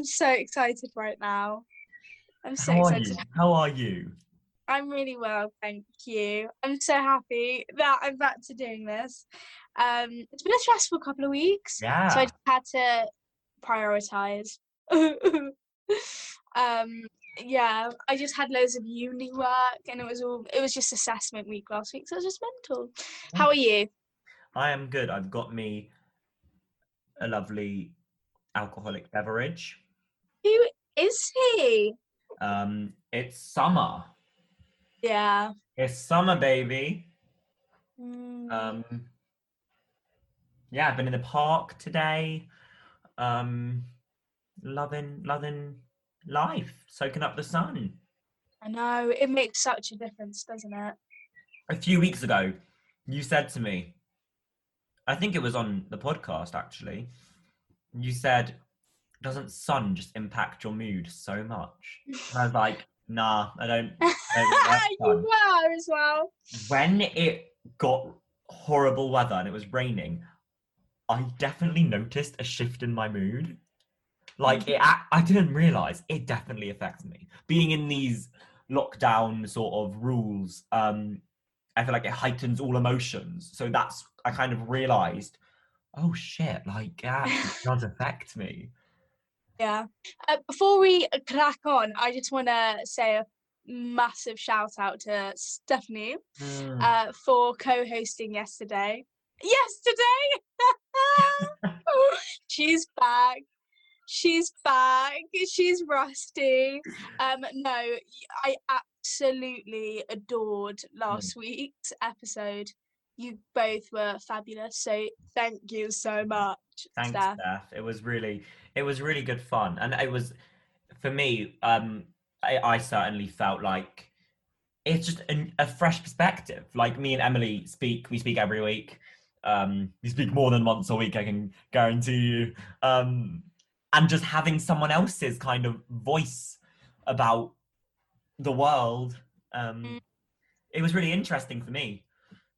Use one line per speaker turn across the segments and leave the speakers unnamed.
I'm so excited right now. I'm so
How are
excited.
you? How are you?
I'm really well, thank you. I'm so happy that I'm back to doing this. Um, it's been a stressful couple of weeks,
Yeah.
so I just had to prioritize. um, yeah, I just had loads of uni work, and it was all it was just assessment week last week, so it was just mental. How are you?
I am good. I've got me a lovely alcoholic beverage.
Who is he?
Um, it's summer.
Yeah.
It's summer, baby.
Mm,
Um, yeah, I've been in the park today. Um, loving, loving life, soaking up the sun.
I know it makes such a difference, doesn't it?
A few weeks ago, you said to me, I think it was on the podcast actually. You said, "Doesn't sun just impact your mood so much?" And I was like, "Nah, I don't." I don't
you were as well.
when it got horrible weather and it was raining, I definitely noticed a shift in my mood. Like it, I didn't realize it definitely affects me. Being in these lockdown sort of rules, um, I feel like it heightens all emotions. So that's I kind of realized, oh shit, like yeah, it does affect me.
Yeah. Uh, before we crack on, I just want to say a massive shout out to Stephanie
Mm.
uh, for co-hosting yesterday. Yesterday, she's back. She's back. She's rusty. Um, no, I absolutely adored last week's episode. You both were fabulous. So thank you so much,
Thanks,
Steph.
Steph. It was really, it was really good fun, and it was, for me, um, I, I certainly felt like it's just an, a fresh perspective. Like me and Emily speak, we speak every week. Um, we speak more than once a week. I can guarantee you. Um, and just having someone else's kind of voice about the world, um,
Mm.
it was really interesting for me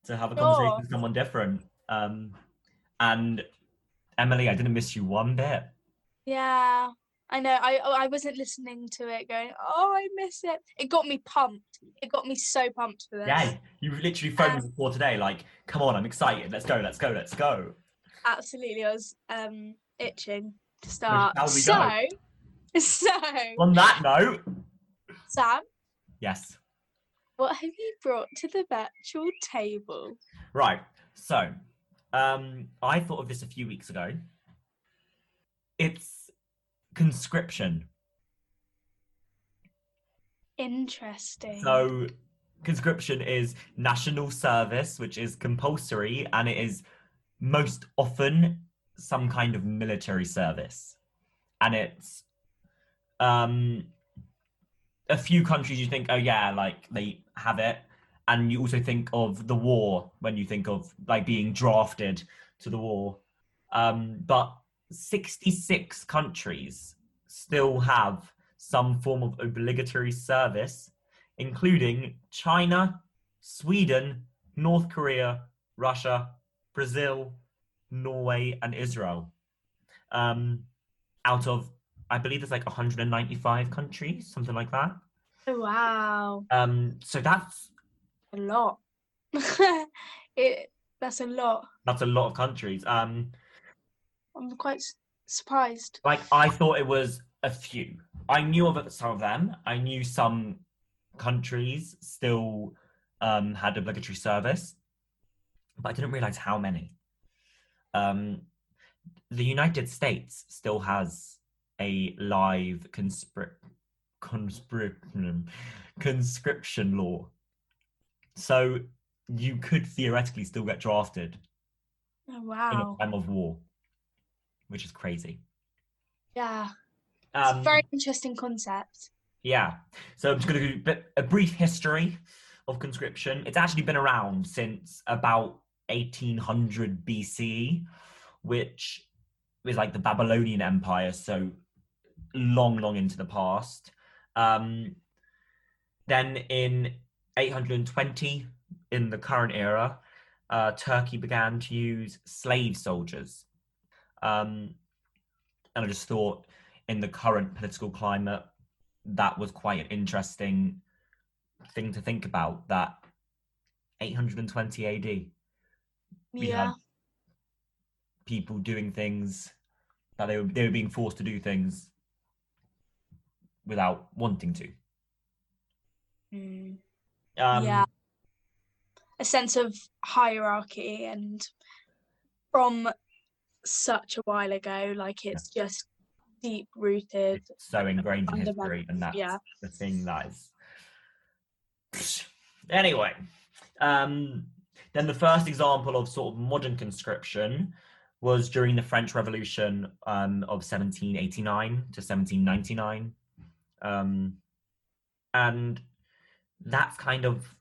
to have a
Sure.
conversation with someone different. Um, and Emily, I didn't miss you one bit.
Yeah, I know. I oh, I wasn't listening to it, going, "Oh, I miss it." It got me pumped. It got me so pumped for this.
Yeah, you literally phoned me
Um,
before today, like, come on, I'm excited. Let's go, let's go, let's go.
Absolutely, I was um itching to start. So,
go?
so
On that note,
Sam,
yes.
What have you brought to the virtual table?
Right. So, um, I thought of this a few weeks ago. It's conscription.
Interesting.
So, conscription is national service, which is compulsory, and it is most often some kind of military service. And it's um, a few countries you think, oh, yeah, like they have it. And you also think of the war when you think of like being drafted to the war. Um, but 66 countries still have some form of obligatory service including China, Sweden, North Korea, Russia, Brazil, Norway, and Israel. Um, out of, I believe there's like 195 countries, something like that.
Oh, wow,
Um, so that's
a lot. it that's a lot.
that's a lot of countries. Um,
I'm quite surprised.
like I thought it was a few. I knew of some of them. I knew some countries still um, had obligatory service, but I didn't realize how many. Um, the United States still has a live conspir- conscription conscription law, so you could theoretically still get drafted
Oh,
in
wow.
a time of war, which is crazy.
Yeah, it's
Um,
a very interesting concept.
Yeah. So I'm just going to do a, a brief history of conscription. It's actually been around since about 1800 BCE, which is like the Babylonian Empire, so long, long into the past. Um, then in 820, in the current era, uh, Turkey began to use slave soldiers. Um, and I just thought in the current political climate, that was quite an interesting thing to think about. That 820 AD, we
yeah.
had people doing things that they were they were being forced to do things without wanting to.
Mm.
Um,
yeah. A sense of hierarchy and from such a while ago, like it's just deep rooted.
so ingrained in history, and that's
yeah.
the thing that is. Anyway, um, then the first example of sort of modern conscription was during the French Revolution um, of 1789 to 1799, um, and that's kind of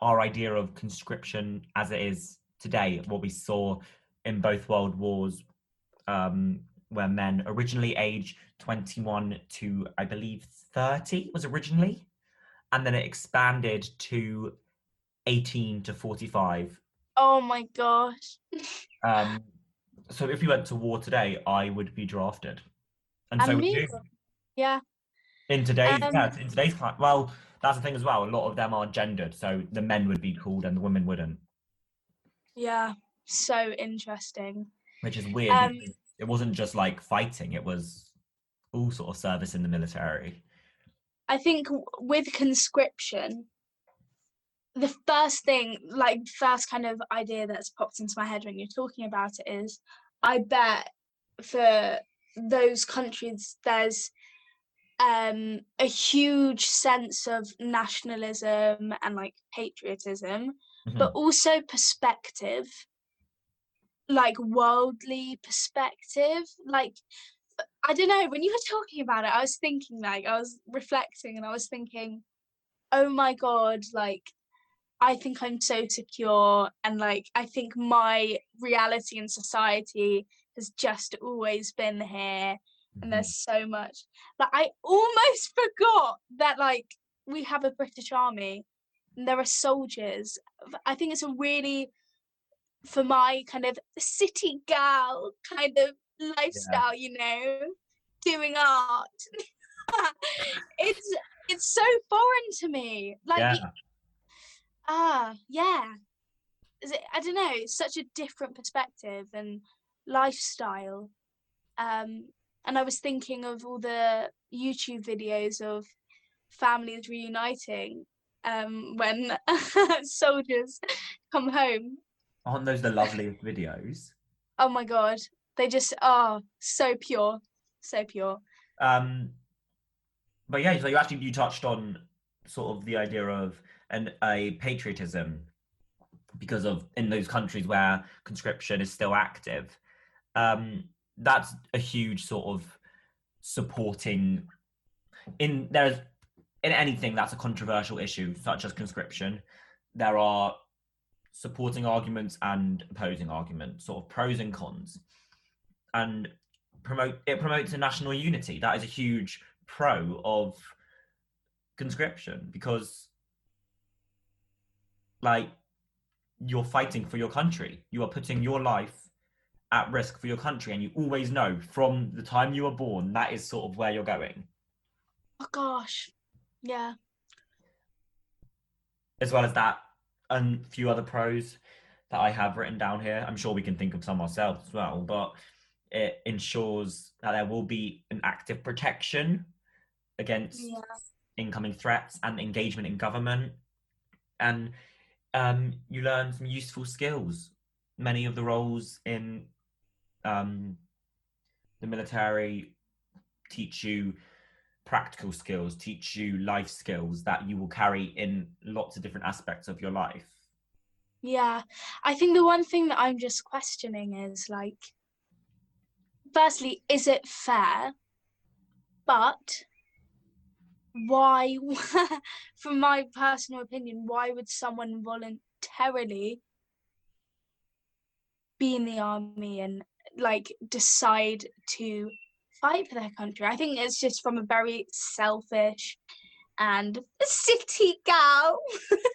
our idea of conscription as it is today. What we saw in both world wars, um, where men originally aged 21 to I believe 30 was originally, and then it expanded to 18 to 45
Oh my gosh.
um, so if we went to war today, I would be drafted. And
And
so
me. Yeah.
In today's
Um,
yeah, in today's cli- well, that's the thing as well. A lot of them are gendered, so the men would be called and the women wouldn't,
Yeah. So interesting.
which is weird.
Um,
it wasn't just like fighting; it was all sort of service in the military.
I think with conscription, the first thing, like first kind of idea that's popped into my head when you're talking about it is, I bet for those countries there's um a huge sense of nationalism and like patriotism
Mhm.
but also perspective like worldly perspective like i don't know when you were talking about it i was thinking like i was reflecting and i was thinking oh my god like i think i'm so secure and like i think my reality in society has just always been here and
Mhm.
there's so much. Like i almost forgot that like we have a british army and there are soldiers. I think it's a really for my kind of city gal kind of lifestyle you know doing art. It's it's so foreign to me. Like
yeah,
ah yeah. Is it, i don't know it's such a different perspective and lifestyle. Um and i was thinking of all the youtube videos of families reuniting um when soldiers come home
aren't those the loveliest videos?
oh my god they just are so pure so pure
Um, but yeah, so you actually you touched on sort of the idea of an a patriotism because of in those countries where conscription is still active. Um, that's a huge sort of supporting in there's in anything that's a controversial issue such as conscription there are supporting arguments and opposing arguments sort of pros and cons. And promote it promotes a national unity. That is a huge pro of conscription because like you're fighting for your country. You are putting your life at risk for your country and you always know from the time you were born that is sort of where you're going
oh gosh yeah
as well as that and a few other pros that I have written down here. I'm sure we can think of some ourselves as well, but it ensures that there will be an active protection against
yeah
incoming threats and engagement in government. And um, you learn some useful skills. Many of the roles in um, the military teach you practical skills, teach you life skills that you will carry in lots of different aspects of your life.
Yeah, I think the one thing that I'm just questioning is like, firstly, is it fair? But why, from my personal opinion, why would someone voluntarily be in the army and like decide to fight for their country? I think it's just from a very selfish and city gal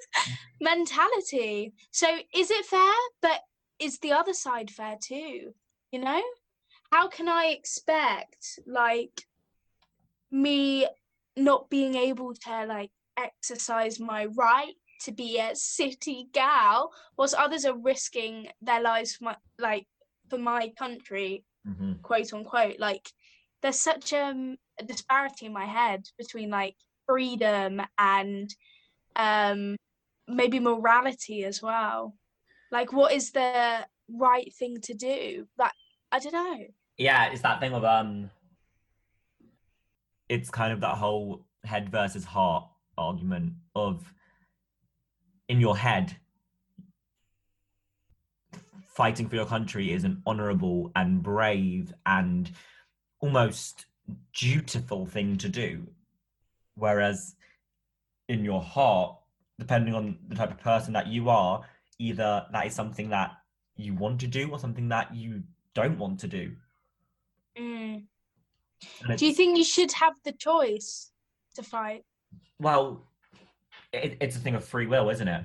mentality. So is it fair? But is the other side fair too? You know? How can I expect like me not being able to like exercise my right to be a city gal whilst others are risking their lives for my like for my country
hmm
quote unquote like there's such um, a disparity in my head between like freedom and um maybe morality as well. Like what is the right thing to do? Like i don't know.
Yeah, it's that thing of um it's kind of that whole head versus heart argument of in your head fighting for your country is an honorable and brave and almost dutiful thing to do whereas in your heart depending on the type of person that you are either that is something that you want to do or something that you don't want to do
Mm. Do you think you should have the choice to fight
Well, it, it's a thing of free will, isn't it?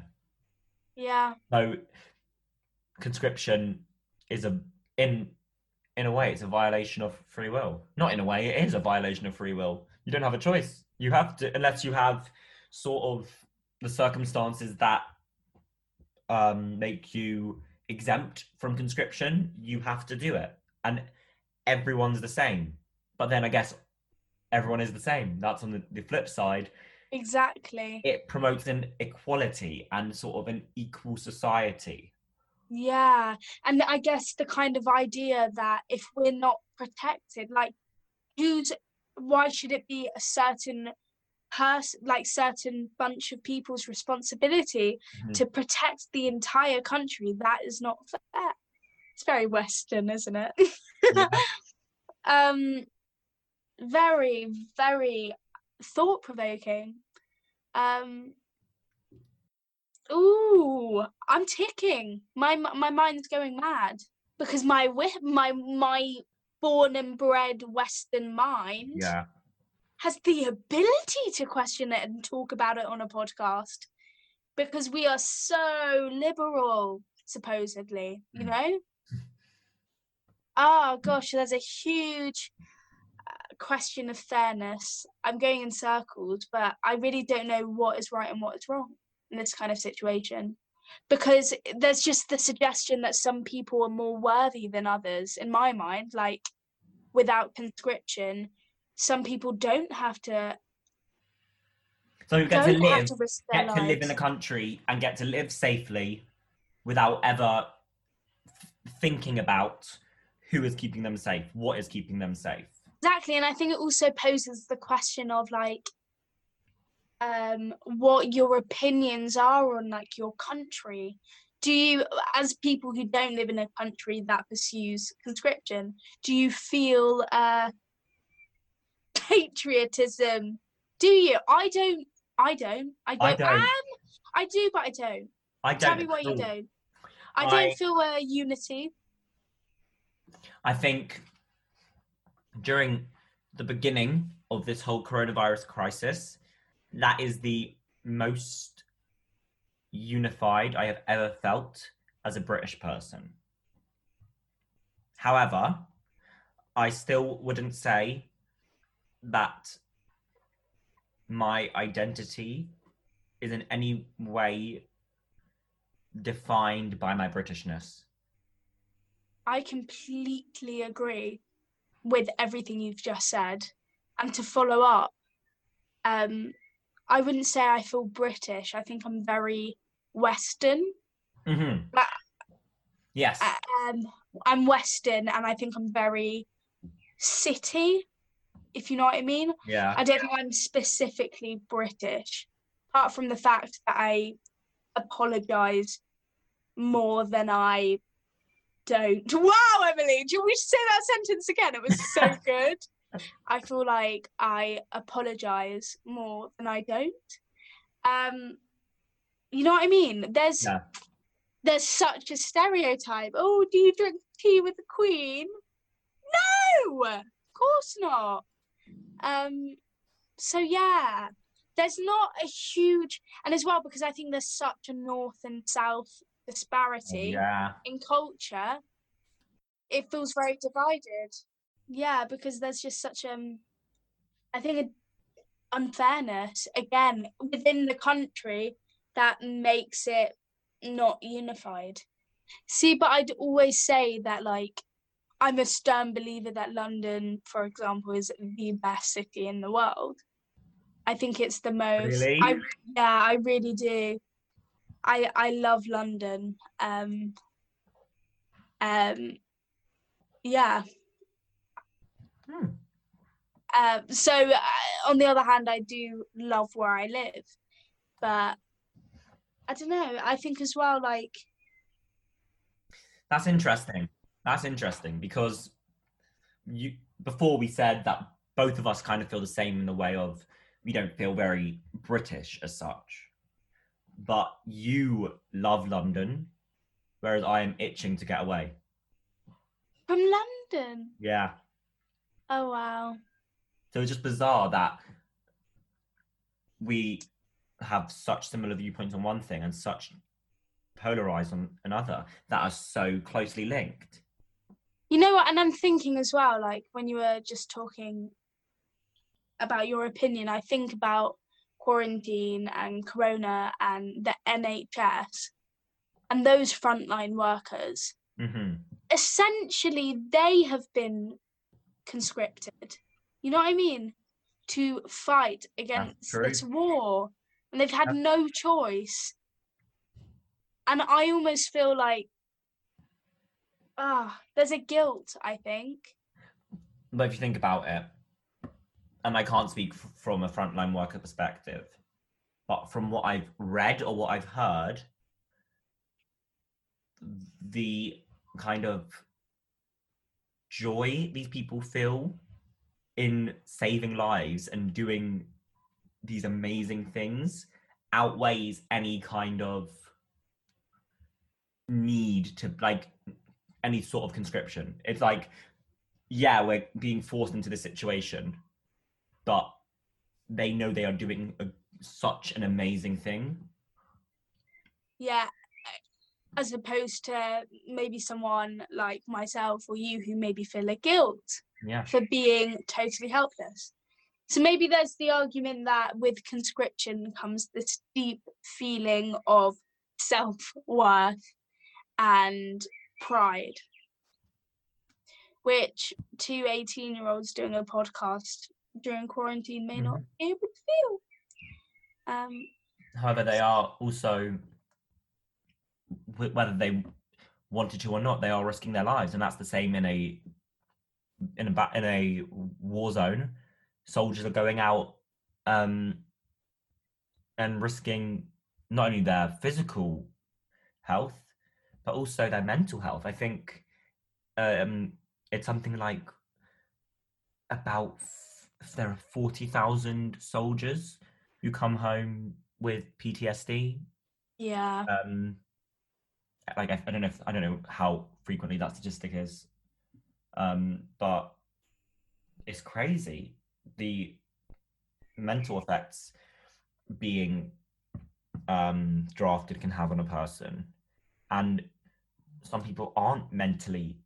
yeah
So, conscription is a in in a way it's a violation of free will. Not in a way, it is a violation of free will. You don't have a choice. You have to unless you have sort of the circumstances that um, make you exempt from conscription. You have to do it, and everyone's the same. But then I guess everyone is the same. That's on the, the flip side.
exactly
it promotes an equality and sort of an equal society.
Yeah, and I guess the kind of idea that if we're not protected, like who's why should it be a certain person, like certain bunch of people's responsibility
Mhm.
to protect the entire country? That is not fair. It's very Western, isn't it?
Yeah.
um, very, very thought provoking. Um, ooh, I'm ticking. My my mind's going mad because my my my born and bred Western mind
Yeah.
has the ability to question it and talk about it on a podcast because we are so liberal, supposedly, you
Mm.
know? Oh gosh, there's a huge uh, question of fairness. I'm going in circles, but I really don't know what is right and what is wrong in this kind of situation. Because there's just the suggestion that some people are more worthy than others, in my mind. Like, without conscription, some people don't have to
So you get to live,
to
get to live in
the
country and get to live safely without ever th- thinking about who is keeping them safe, what is keeping them safe.
Exactly, and I think it also poses the question of like um what your opinions are on like your country. Do you as people who don't live in a country that pursues conscription, do you feel uh patriotism? Do you? I don't I don't. I don't.
I don't.
Um, I do, but I don't.
I don't.
Tell me
what
you don't. I
I-
don't feel a unity.
I think during the beginning of this whole coronavirus crisis, that is the most unified I have ever felt as a British person. However, I still wouldn't say that my identity is in any way defined by my Britishness.
I completely agree with everything you've just said. And to follow up, um, I wouldn't say I feel British. I think I'm very Western.
hmm
But-
Yes.
Um, I'm Western, and I think I'm very city. If you know what I mean.
yeah.
I don't think I'm specifically British, apart from the fact that I apologise more than I don't. Wow, Emily, do you want me to say that sentence again? It was so good. I feel like I apologise more than I don't. Um, you know what I mean? There's
Yeah.
there's such a stereotype. Oh, do you drink tea with the Queen? No, of course not. Um, so yeah, there's not a huge, and as well because I think there's such a north and south disparity
Yeah.
in culture. It feels very divided. Yeah, because there's just such um I think unfairness again within the country that makes it not unified. See, but I'd always say that like I'm a stern believer that London, for example, is the best city in the world. I think it's the most.
Really?
I yeah, I really do. I I love London. Um. Um. Yeah.
Hmm.
Um. So uh, on the other hand, I do love where I live, but I don't know. I think as well, like
That's interesting. That's interesting because you before we said that both of us kind of feel the same in the way of we don't feel very British as such. But you love London, whereas I am itching to get away.
from London.
Yeah.
Oh wow.
So it's just bizarre that we have such similar viewpoints on one thing and such polarized on another that are so closely linked.
You know what? And I'm thinking as well, like when you were just talking about your opinion, I think about quarantine and corona and the NHS and those frontline workers.
hmm
Essentially, they have been conscripted. You know what I mean? To fight against this war. And they've had no choice. And I almost feel like ah, there's a guilt, I think.
But if you think about it, and I can't speak f- from a frontline worker perspective, but from what I've read or what I've heard, the kind of joy these people feel in saving lives and doing these amazing things outweighs any kind of need to like any sort of conscription. It's like, yeah, we're being forced into this situation, but they know they are doing a, such an amazing thing.
Yeah. As opposed to maybe someone like myself or you who maybe feel a guilt
Yeah.
for being totally helpless. So maybe there's the argument that with conscription comes this deep feeling of self worth and pride, which two 18 year olds doing a podcast during quarantine may not be able to feel. Um,
However, they are also, whether they wanted to or not, they are risking their lives, and that's the same in a in a in a war zone. Soldiers are going out um, and risking not only their physical health but also their mental health. I think um, it's something like about f- there are forty thousand soldiers who come home with PTSD.
yeah.
Um, like I, I don't know if I don't know how frequently that statistic is, um, but it's crazy the mental effects being um, drafted can have on a person, and some people aren't mentally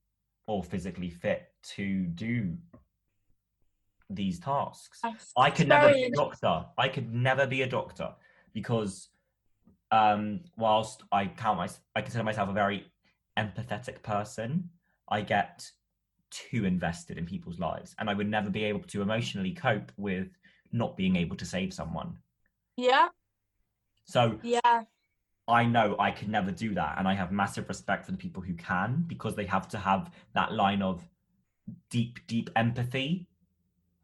or physically fit to do these tasks.
Yes,
I could never be a doctor. I could never be a doctor because um whilst I count my I consider myself a very empathetic person, I get too invested in people's lives and I would never be able to emotionally cope with not being able to save someone.
Yeah.
So
Yeah.
I know I could never do that and I have massive respect for the people who can because they have to have that line of deep deep empathy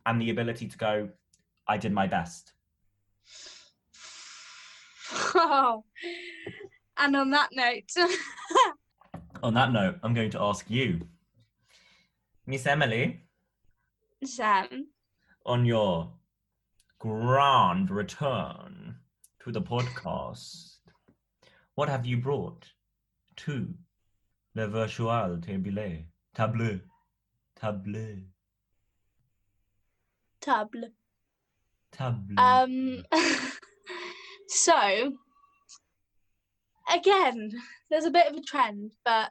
and the ability to go I did my best.
Oh. And on that note,
On that note, I'm going to ask you, Miss Emily,
Sam,
on your grand return to the podcast, what have you brought to Le Virtual Table? Table. Table.
table.
Table.
Um, so again, there's a bit of a trend, but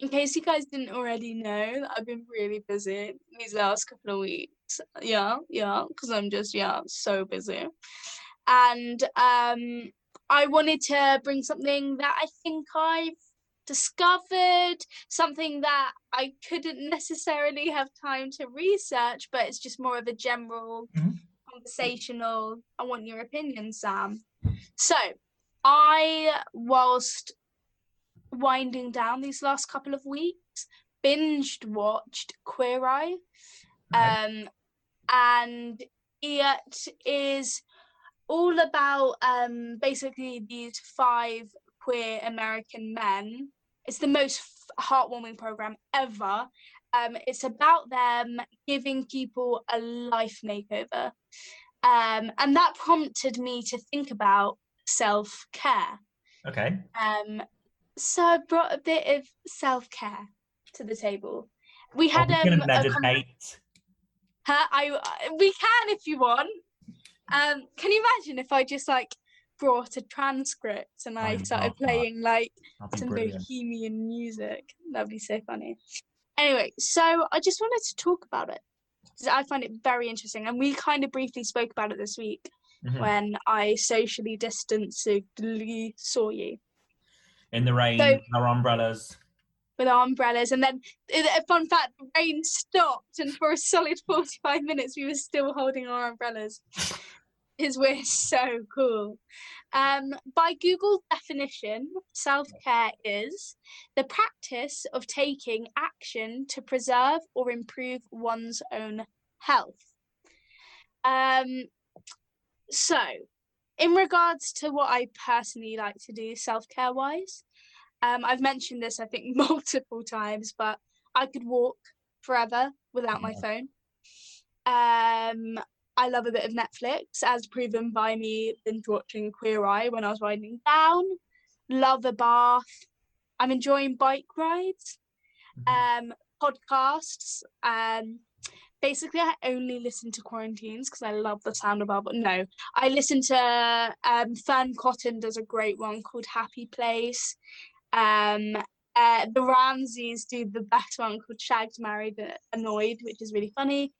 in case you guys didn't already know, I've been really busy these last couple of weeks. Yeah, yeah, because I'm just yeah so busy, and um, I wanted to bring something that I think I've discovered, something that I couldn't necessarily have time to research, but it's just more of a general
Mhm.
Conversational. I want your opinion, Sam. So, I, whilst winding down these last couple of weeks, binged watched Queer Eye. Um, and it is all about um, basically these five queer American men. It's the most heartwarming program ever. Um, it's about them giving people a life makeover. Um, and that prompted me to think about self care.
Okay.
Um, so I brought a bit of self care to the table. We had
we
um,
gonna
a com-
meditate?
Huh? I uh, we can if you want. Um, can you imagine if I just like brought a transcript and I
I
started
love that.
playing like
That'd
some bohemian music? That'd be so funny. Anyway, so I just wanted to talk about it because I find it very interesting, and we kind of briefly spoke about it this week
Mhm.
when I socially distancedly saw you
In the rain,
So-
our umbrellas.
with our umbrellas, and then a fun fact: the rain stopped, and for a solid forty-five minutes, we were still holding our umbrellas. Because we're so cool. Um, by Google definition, self care is the practice of taking action to preserve or improve one's own health. Um, so, in regards to what I personally like to do self care wise, um, I've mentioned this I think multiple times, but I could walk forever without my phone. Um, I love a bit of Netflix, as proven by me binge watching Queer Eye when I was winding down. Love a bath. I'm enjoying bike rides,
Mhm.
um, podcasts. Um, basically, I only listen to quarantines because I love the sound of our. But no, I listen to um, Fearne Cotton does a great one called Happy Place. Um, uh, the Ramseys do the best one called Shagged, Married, Annoyed, which is really funny.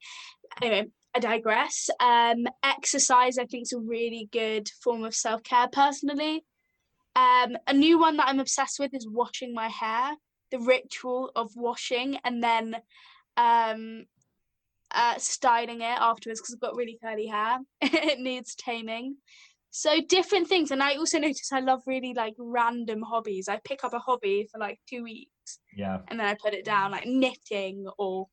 Anyway, I digress. Um, exercise, I think, is a really good form of self care. Personally, um, a new one that I'm obsessed with is washing my hair. The ritual of washing and then um, uh, styling it afterwards because I've got really curly hair. it needs taming. So different things, and I also notice I love really like random hobbies. I pick up a hobby for like two weeks
Yeah.
and then I put it down, like knitting or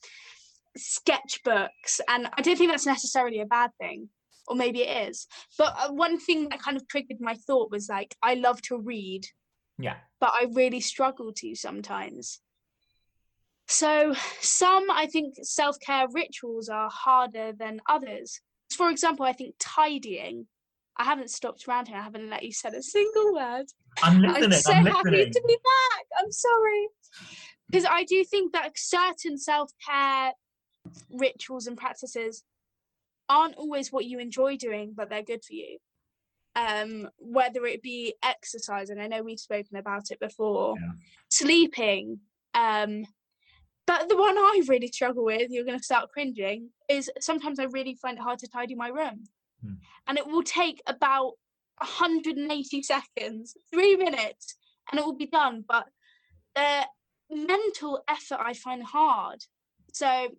sketchbooks. And I don't think that's necessarily a bad thing, or maybe it is. But uh, one thing that kind of triggered my thought was like, I love to read,
Yeah.
but I really struggle to sometimes. So, some I think self care rituals are harder than others. For example, I think tidying. I haven't stopped around here. I haven't let you say a single word.
I'm listening.
I'm so
I'm
happy
listening.
to be back. I'm sorry. Because I do think that certain self care rituals and practices aren't always what you enjoy doing, but they're good for you. Um, whether it be exercise, and I know we've spoken about it before,
Yeah.
sleeping. Um, but the one I really struggle with, you're going to start cringing, is sometimes I really find it hard to tidy my room.
Hmm.
And it will take about 180 seconds, three minutes, and it will be done. But the mental effort I find hard. So,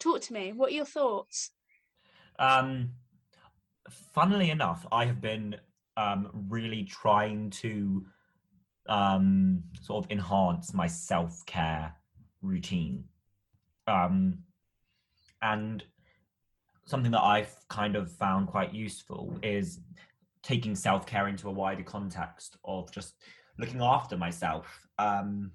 talk to me. What are your thoughts?
Um, funnily enough, I have been um, really trying to um, sort of enhance my self care routine. Um, and something that I've kind of found quite useful is taking self care into a wider context of just looking after myself um,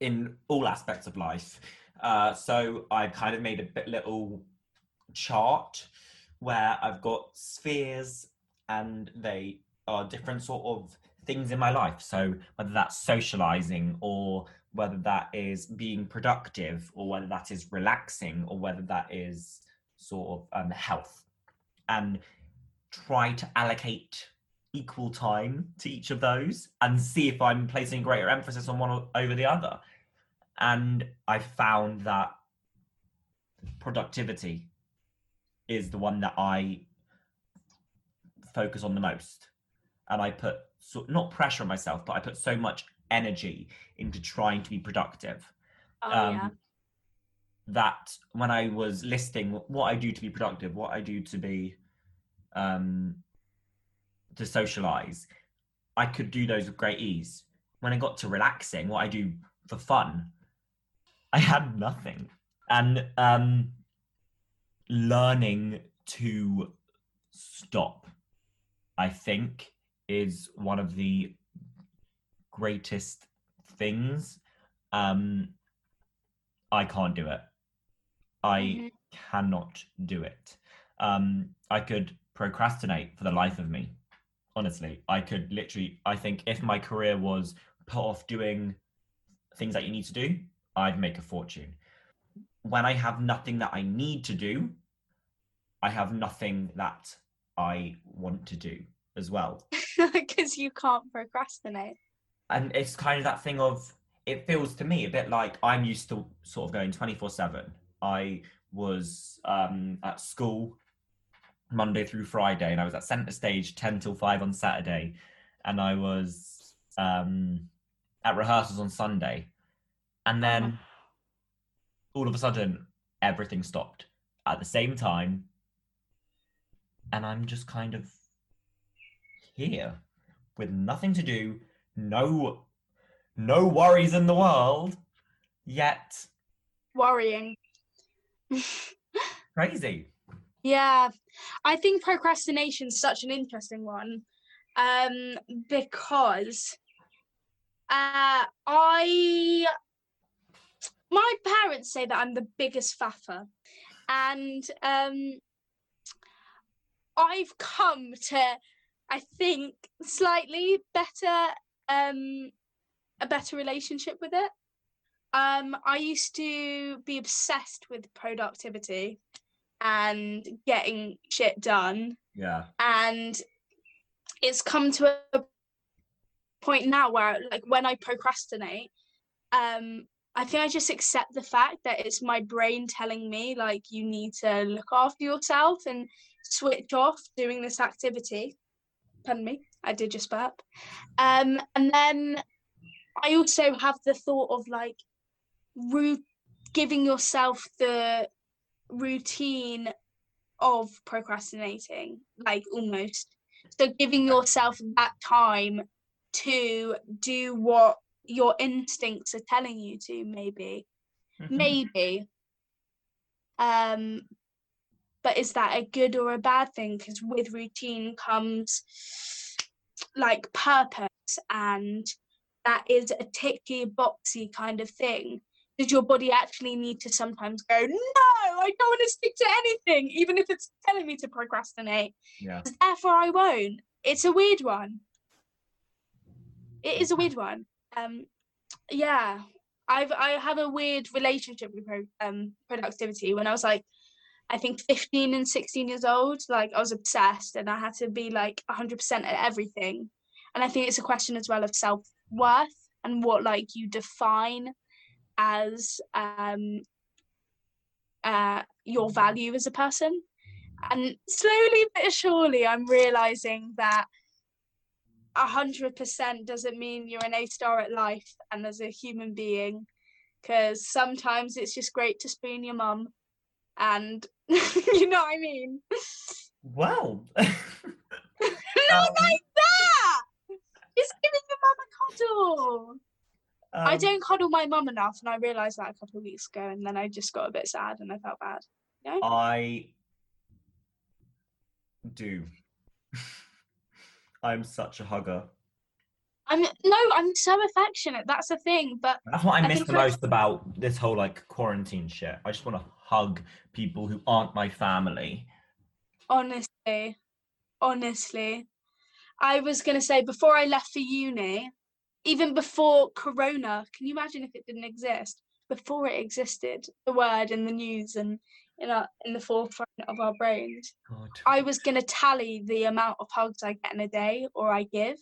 in all aspects of life. Uh, so I kind of made a bit little chart where I've got spheres and they are different sort of things in my life. So whether that's socializing or whether that is being productive or whether that is relaxing or whether that is sort of um, health and try to allocate equal time to each of those and see if I'm placing greater emphasis on one over the other. And I found that productivity is the one that I focus on the most. And I put so, not pressure on myself, but I put so much energy into trying to be productive.
Oh
um,
yeah.
That when I was listing what I do to be productive, what I do to be um, to socialize, I could do those with great ease. When I got to relaxing, what I do for fun, I had nothing. And um, learning to stop, I think, is one of the greatest things. Um, I can't do it. I
Mhm.
cannot do it. Um, I could procrastinate for the life of me. Honestly, I could literally. I think if my career was put off doing things that you need to do, I'd make a fortune. When I have nothing that I need to do, I have nothing that I want to do as well.
Because you can't procrastinate.
And it's kind of that thing of it feels to me a bit like I'm used to sort of going 24 7. I was um, at school Monday through Friday, and I was at centre stage 10 till 5 on Saturday, and I was um, at rehearsals on Sunday. And then all of a sudden, everything stopped at the same time. And I'm just kind of here with nothing to do, no no worries in the world, yet
Worrying.
crazy.
Yeah, I think procrastination's such an interesting one um, because uh, I my parents say that I'm the biggest faffer, and um, I've come to I think slightly better um, a better relationship with it. Um, I used to be obsessed with productivity and getting shit done
Yeah.
and it's come to a point now where like when i procrastinate um i think i just accept the fact that it's my brain telling me like you need to look after yourself and switch off doing this activity. Pardon me i did just burp. Um and then i also have the thought of like ru- giving yourself the routine of procrastinating like almost. So giving yourself that time to do what your instincts are telling you to maybe. Maybe. Um but is that a good or a bad thing? Because with routine comes like purpose and that is a ticky boxy kind of thing. Does your body actually need to sometimes go no i don't want to stick to anything even if it's telling me to procrastinate?
Yeah.
therefore i won't. It's a weird one. It is a weird one um yeah i've i have a weird relationship with pro- um productivity. When i was like i think 15 and 16 years old like i was obsessed and i had to be like 100% at everything. And i think it's a question as well of self-worth and what like you define as um uh your value as a person. And slowly but surely i'm realizing that hundred percent doesn't mean you're an A star at life and as a human being. Because sometimes it's just great to spoon your mum, and you know what I mean.
Well.
Not
Um,
like that. It's giving your mum a cuddle. I
um,
don't cuddle my mum enough, and I realised that a couple of weeks ago, and then I just got a bit sad and I felt bad.
I do. I'm such a hugger.
I'm no, I'm so affectionate. That's the thing. But
That's what I
I
miss the most about this whole like quarantine shit. I just want to hug people who aren't my family.
honestly, honestly, I was gonna say before I left for uni, even before Corona, can you imagine if it didn't exist? Before it existed, the word in the news and in our in the forefront of our brains, oh,
God.
I was gonna tally the amount of hugs I get in a day or I give,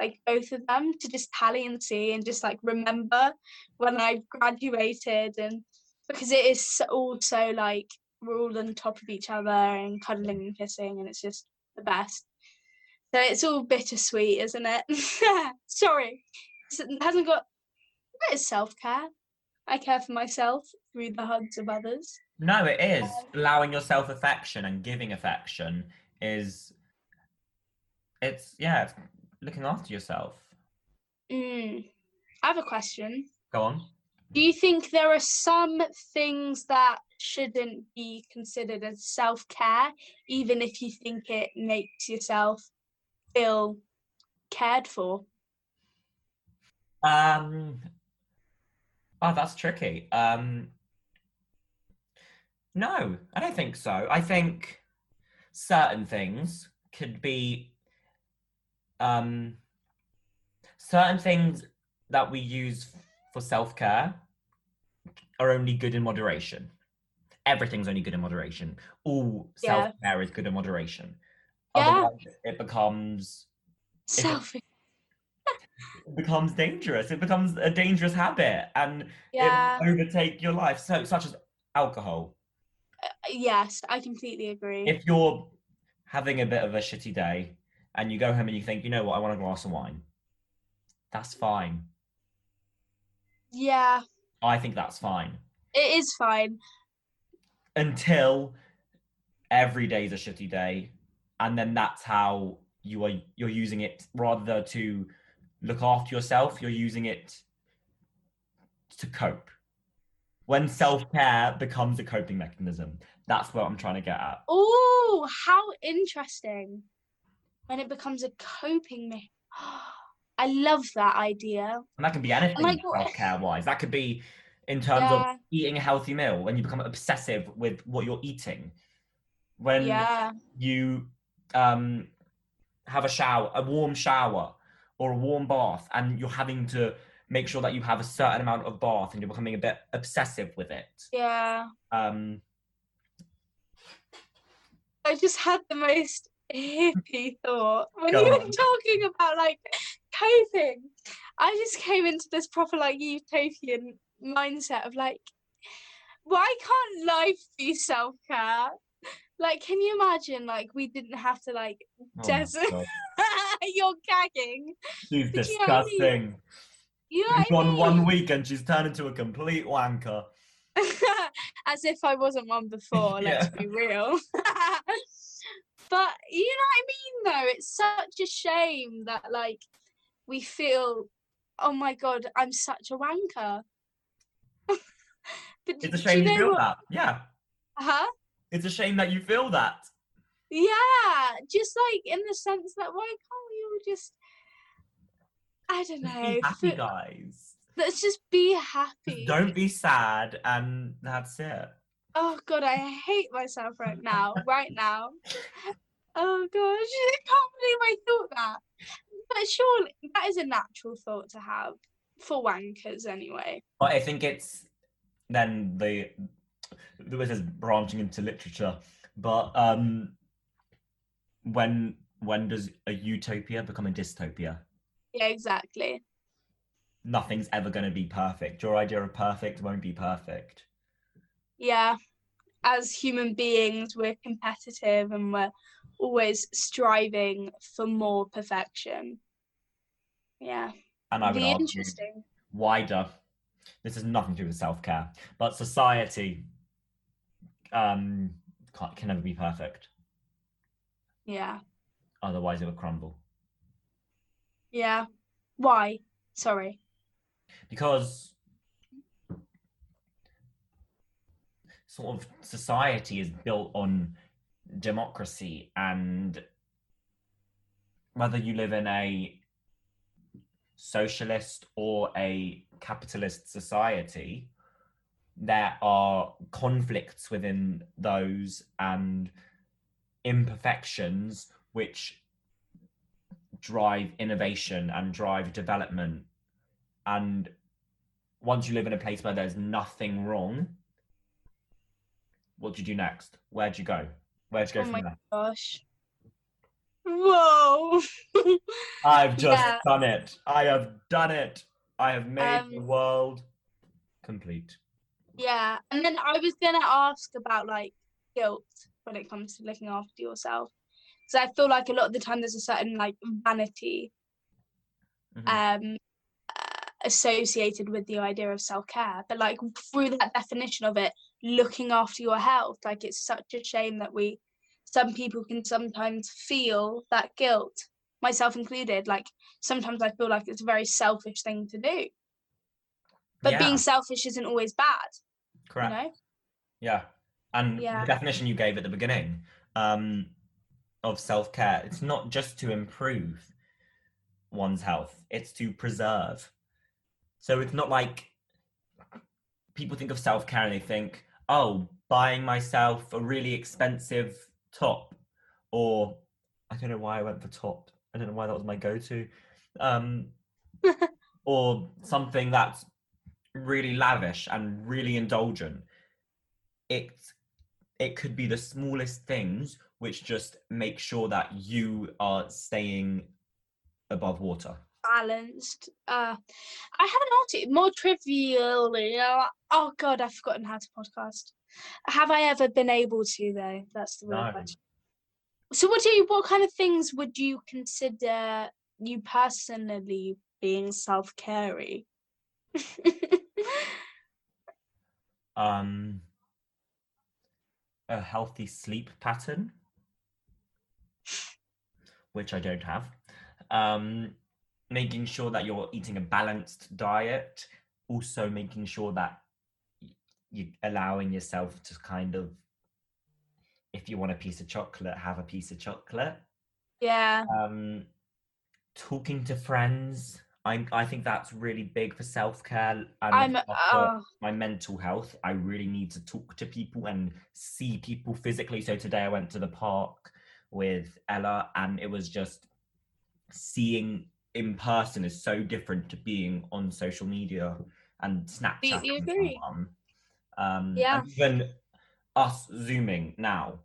like both of them, to just tally and see and just like remember when I graduated and because it is so- all so like we're all on top of each other and cuddling and kissing, and it's just the best. So it's all bittersweet, isn't it? Sorry, it hasn't got. It is self care. I care for myself through the hugs of others.
No, it is.
Um,
Allowing yourself affection and giving affection is it's yeah, it's looking after yourself.
Mm. I have a question.
Go on.
Do you think there are some things that shouldn't be considered as self care, even if you think it makes yourself feel cared for?
Um Oh, that's tricky. Um No, I don't think so. I think certain things could be um certain things that we use for self-care are only good in moderation. Everything's only good in moderation. All
Yeah.
self-care is good in moderation.
Yeah.
Otherwise it becomes
Self,
it becomes dangerous. It becomes a dangerous habit and
yeah,
it overtake your life. So such as alcohol.
Uh, yes, I completely agree.
If you're having a bit of a shitty day and you go home and you think, you know what, I want a glass of wine, that's fine.
yeah,
I think that's fine.
it is fine.
Until every day is a shitty day. And then that's how you are you're using it rather to look after yourself, you're using it to cope. When self-care becomes a coping mechanism, that's what I'm trying to get at.
Oh, how interesting! When it becomes a coping me. I love that idea.
And that can be anything
like,
self-care wise. That could be in terms of eating a healthy meal when you become obsessive with what you're eating. When
Yeah,
you um have a shower, a warm shower or a warm bath, and you're having to make sure that you have a certain amount of bath and you're becoming a bit obsessive with it.
yeah.
Um
I just had the most hippie thought when you were
on.
talking about like coping. I just came into this proper like utopian mindset of like, why can't life be self care? Like, can you imagine like we didn't have to like
oh
Desert. You're gagging.
she's
But you know I mean?
disgusting.
You know
She's
what I
gone one week and she's turned into a complete wanker.
As if I wasn't one before, let's be real. but you know what I mean though? It's such a shame that like we feel, oh my god, I'm such a wanker. but
It's a shame you,
know
feel
what-
that. Yeah.
Huh?
It's a shame that you feel that.
Yeah, just like in the sense that why can't we all just I don't
Just
know.
be happy, guys.
let's just be
Just
happy.
don't be sad, and that's it.
Oh god, I hate myself right now, right now. Oh gosh, I can't believe I thought that. But surely that is a natural thought to have for wankers anyway.
But I think it's then they the this is branching into literature, but um, when when does a utopia become a dystopia?
Yeah, exactly.
Nothing's ever going to be perfect. Your idea of perfect won't be perfect.
Yeah. As human beings, we're competitive and we're always striving for more perfection. Yeah.
And I would
Be interesting.
wider. This has nothing to do with self care, but society um, can't, can never be perfect.
Yeah.
Otherwise, it would crumble.
Yeah. Why? Sorry.
because sort of society is built on democracy and whether you live in a socialist or a capitalist society there are conflicts within those and imperfections which drive innovation and drive development and once you live in a place where there's nothing wrong, what do you do next? Where'd you go? Where'd you go
Oh
from
my
there?
gosh. Whoa.
I've just
Yeah.
done it. I have done it. I have made the
Um,
world complete.
Yeah, and then I was gonna ask about like guilt when it comes to looking after yourself, So I feel like a lot of the time there's a certain like vanity
Mhm.
um uh, associated with the idea of self-care but like through that definition of it looking after your health like it's such a shame that we some people can sometimes feel that guilt myself included like sometimes i feel like it's a very selfish thing to do but
Yeah,
being selfish isn't always bad
correct.
you know
Yeah. And
Yeah.
the definition you gave at the beginning um, of self care, it's not just to improve one's health, it's to preserve. So it's not like people think of self care and they think, oh, buying myself a really expensive top, or I don't know why I went for top. I don't know why that was my go to. Um, or something that's really lavish and really indulgent it it could be the smallest things which just make sure that you are staying above water.
Balanced. Uh i haven't asked it more trivially oh god i've forgotten how to podcast. Have i ever been able to though? That's the real
No.
question. So what do you what kind of things would you consider you personally being self-carey
um a healthy sleep pattern which i don't have um making sure that you're eating a balanced diet also making sure that you're allowing yourself to kind of if you want a piece of chocolate have a piece of chocolate.
Yeah.
Um talking to friends i i think that's really big for self-care and
i'm
looking after
oh.
my mental health. I really need to talk to people and see people physically. So today i went to the park with ella and it was just seeing in person is so different to being on social media and snapchat
Completely agree.
um
Yeah.
and even us zooming now.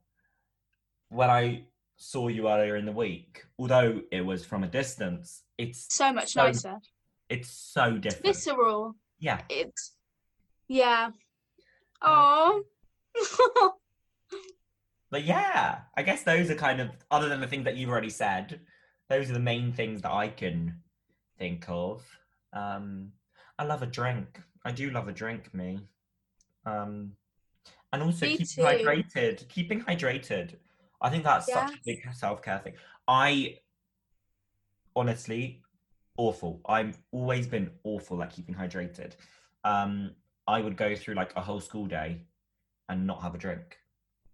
When i saw you earlier in the week although it was from a distance it's
so much
so
nicer
it's so different
visceral
yeah
it's yeah oh
But yeah, I guess those are kind of other than the things that you've already said, those are the main things that I can think of. Um I love a drink. I do love a drink, me. Um and also
Me
keeping
too.
hydrated. Keeping hydrated. I think that's such a big self-care thing. I honestly awful. I've always been awful at keeping hydrated. Um I would go through like a whole school day and not have a drink.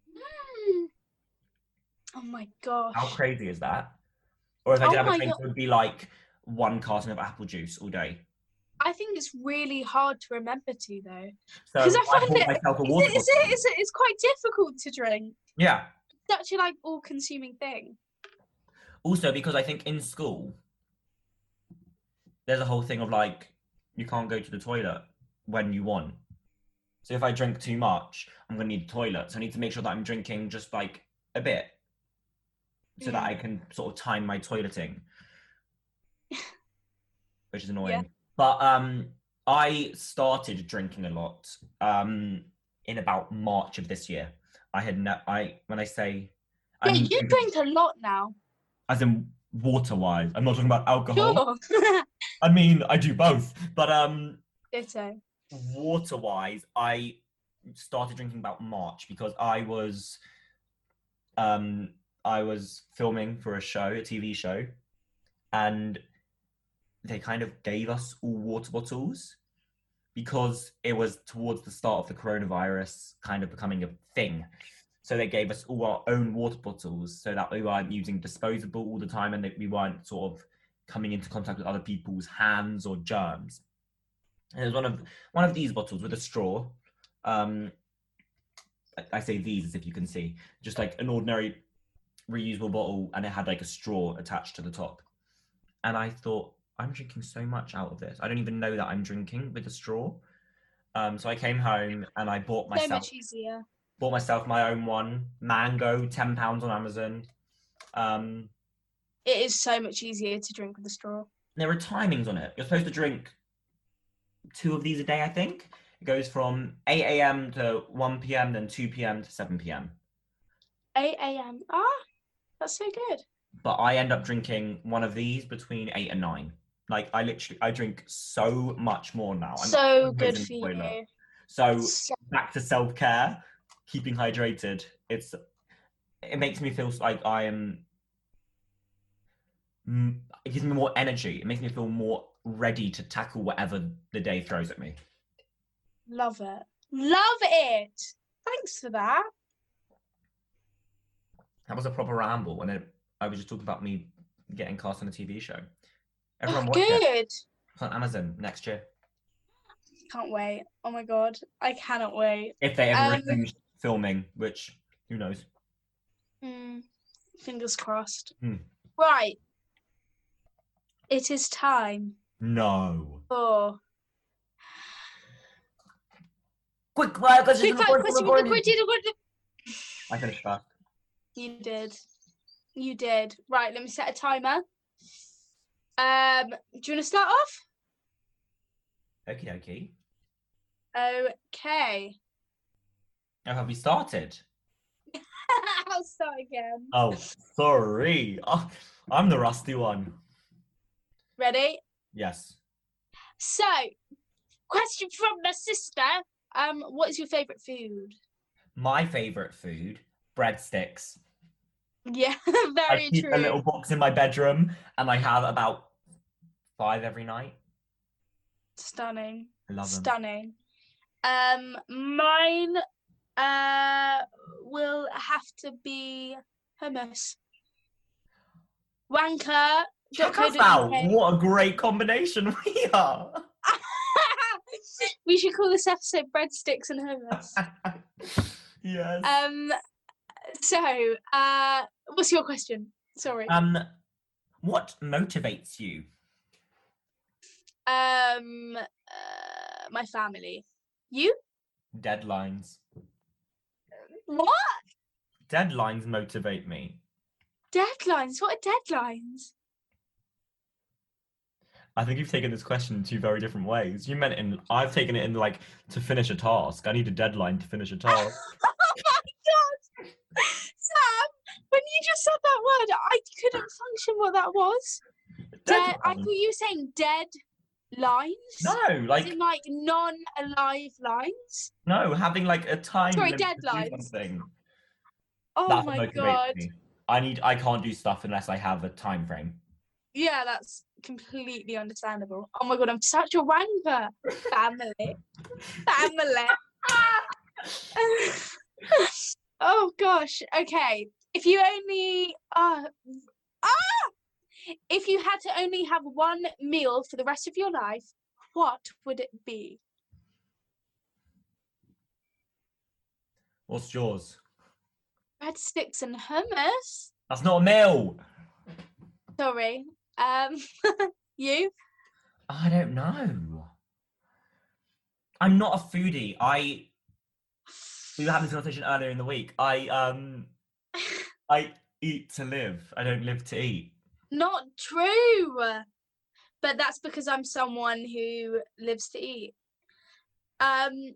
Mm. Oh my gosh.
How crazy is that? Or if I
Oh
did have a drink,
God.
it would be like one carton of apple juice all day.
I think it's really hard to remember to though. Because I
I,
find
bought
it-
myself a
Is it, is it, is it, it's quite difficult to drink.
Yeah.
Such a like all consuming thing.
Also, because I think in school, there's a whole thing of like, you can't go to the toilet when you want. So if I drink too much, I'm going to need a toilet. So I need to make sure that I'm drinking just like a bit so that
Mm.
I can sort of time my toileting, which is annoying. But um, I started drinking a lot um, in about March of this year. I had no, I when I say
Yeah,
I mean,
you drink a lot now.
as in water wise. I'm not talking about alcohol.
Sure.
I mean, I do both, but um,
Ditto.
water wise, I started drinking about March because I was um I was filming for a show, a TV show, and they kind of gave us all water bottles because it was towards the start of the coronavirus kind of becoming a thing. So they gave us all our own water bottles so that we weren't using disposable all the time and that we weren't sort of coming into contact with other people's hands or germs. And there's one of one of these bottles with a straw. Um, I- I say these as if you can see, just like an ordinary reusable bottle, and it had like a straw attached to the top. And I thought, I'm drinking so much out of this. I don't even know that I'm drinking with a straw. Um, so I came home and I bought
So
myself
much easier.
bought myself my own one, mango, ten pounds on Amazon. Um,
It is so much easier to drink with a straw.
there are timings on it. You're supposed to drink two of these a day, I think. It goes from 8 a.m. to 1 p.m., then 2 p.m. to 7 p.m.
8 a.m. Ah, that's so good.
But I end up drinking one of these between 8 and 9. Like I literally, I drink so much more now. I'm
so good for
toilet.
you.
So
So-
back to self care, keeping hydrated. It's it makes me feel like I am. It gives me more energy. It makes me feel more ready to tackle whatever the day throws at me.
Love it. Love it. Thanks for that.
That was a proper ramble, and it, I was just talking about me getting cast on a TV show.
Oh,
Everyone watch it.
good.
It's on Amazon next year
Can't wait. Oh my god. I cannot wait.
if they ever
Um,
resume filming, which who knows.
Mm, fingers crossed.
Hmm.
Right. It is time
No.
for
Quick,
Quick fire question with the
I finished first.
You did. You did. Right, let me set a timer. Um, do you want to start off?
Okie dokie.
Okay.
Oh, have we started?
I'll start again.
Oh, sorry. Oh, I'm the rusty one.
Ready?
Yes.
So, question from the sister. Um, what is your favourite food?
My favorite food, breadsticks.
Yeah, very I
keep
true.
a little box in my bedroom and I have about five every night.
Stunning.
I love them.
Stunning. Um, mine uh will have to be hummus. Wanker.
Check us out. What a great combination we are.
we should call this episode breadsticks and hummus.
yes.
um, so uh, what's your question? Sorry.
um, what motivates you?
Um, uh, my family. You?
Deadlines.
What?
Deadlines motivate me.
Deadlines? What are deadlines?
I think you've taken this question in two very different ways. You meant in I've taken it in like to finish a task. I need a deadline to finish a task.
oh my god! Sam, when you just said that word, I couldn't function what that was. Dead. I thought you were saying dead lines.
No, like
in, like non-alive lines.
no, having like a time
Sorry,
limit to
deadlines.
something.
Oh
That's
my god!
me. I need I can't do stuff unless I have a time frame.
Yeah, that's completely understandable. Oh my god, I'm such a wanker. Family, family. oh gosh. Okay. If you only uh, ah, if you had to only have one meal for the rest of your life, what would it be?
What's yours?
Breadsticks and hummus.
That's not a meal.
Sorry. Um, you?
I don't know. I'm not a foodie. I we were having this conversation earlier in the week. I um I eat to live. I don't live to eat.
Not true. But that's because I'm someone who lives to eat. Um,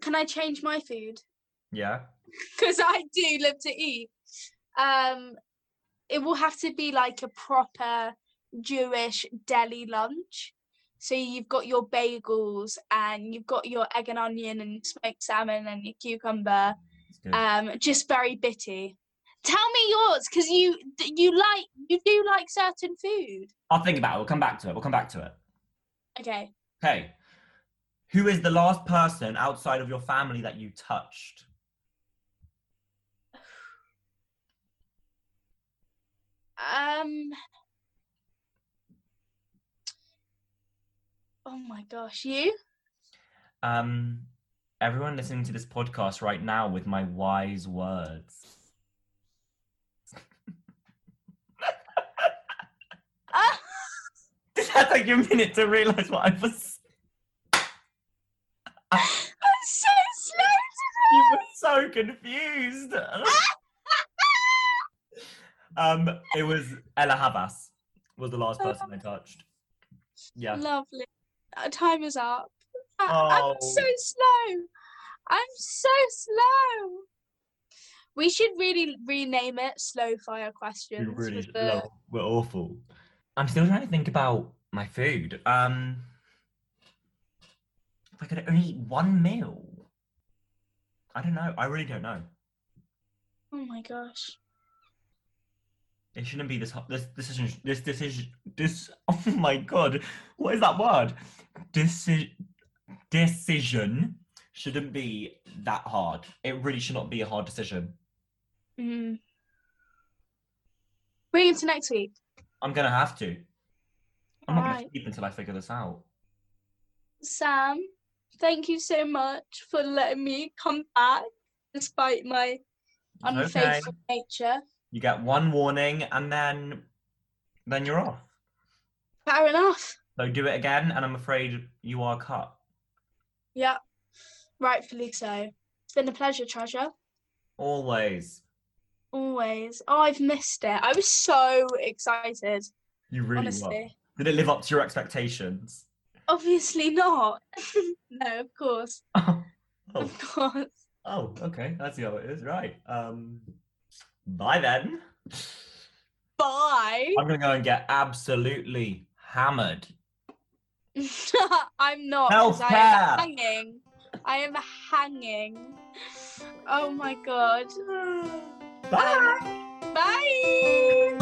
can I change my food?
Yeah.
Because I do live to eat. Um, it will have to be like a proper Jewish deli lunch. So you've got your bagels and you've got your egg and onion and smoked salmon and your cucumber. Um, just very bitty. Tell me yours, because you you like you do like certain food.
I'll think about it. We'll come back to it. We'll come back to it.
Okay.
Okay. Who is the last person outside of your family that you touched?
Um. Oh my gosh, you?
Um, everyone listening to this podcast right now with my wise words.
Ah,
Did took you a minute to realize what I was?
I'm so slow
You were so confused. um, it was Ella Havas was the last person I touched. Yeah.
Lovely. Uh, time is up. I'm so
Oh.
slow. I'm so slow. We should really rename it Slow Fire Questions.
You really
with the-
love, we're awful. I'm still trying to think about my food. Um, if I could only eat one meal, I don't know. I really don't know.
Oh my gosh.
It shouldn't be this. This decision. This decision. This. Oh my god! What is that word? Deci- decision shouldn't be that hard. It really should not be a hard decision.
Mm. Bring it to next week.
I'm gonna have to. I'm not gonna
Alright.
sleep until I figure this out.
Sam, thank you so much for letting me come back despite my
It's okay.
nature.
You get one warning and then then you're off.
Fair enough.
So do it again, and I'm afraid you are cut.
Yeah, rightfully so. It's been a pleasure, Treasure.
Always.
Always. Oh, I've missed it. I was so excited,
You really
honestly.
Did it live up to your expectations?
Obviously not. no, of course.
oh,
Of course.
oh, okay. That's how it is. Right. Um. Bye then.
Bye.
I'm gonna go and get absolutely hammered.
I'm not. 'cause I am hanging. I am hanging. Oh my god. Bye.
Bye.